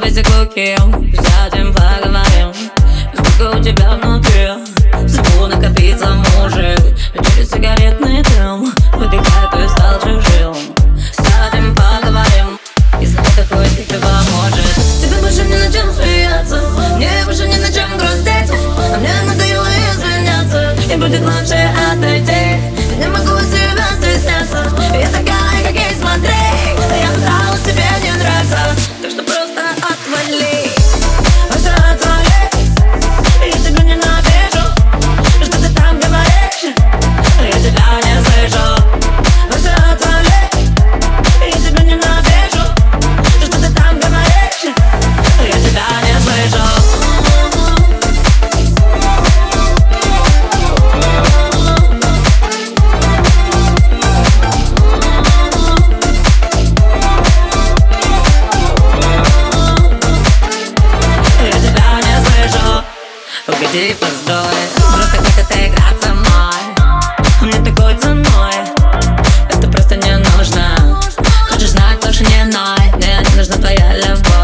базиклуки Сядем, поговорим Сколько у тебя внутри? Всего накопиться может Через сигаретный дым Выдыхай, ты стал чужим. Сядем, поговорим Если такой ты поможет Тебе больше не на чем смеяться. Мне больше не на чем грустить. А мне надоело извиняться. И будет лучше приди поздой просто так это игра со мной. Мне такой ценой. Это просто не нужно. Хочешь знать, лучше не ной Мне не нужна твоя любовь.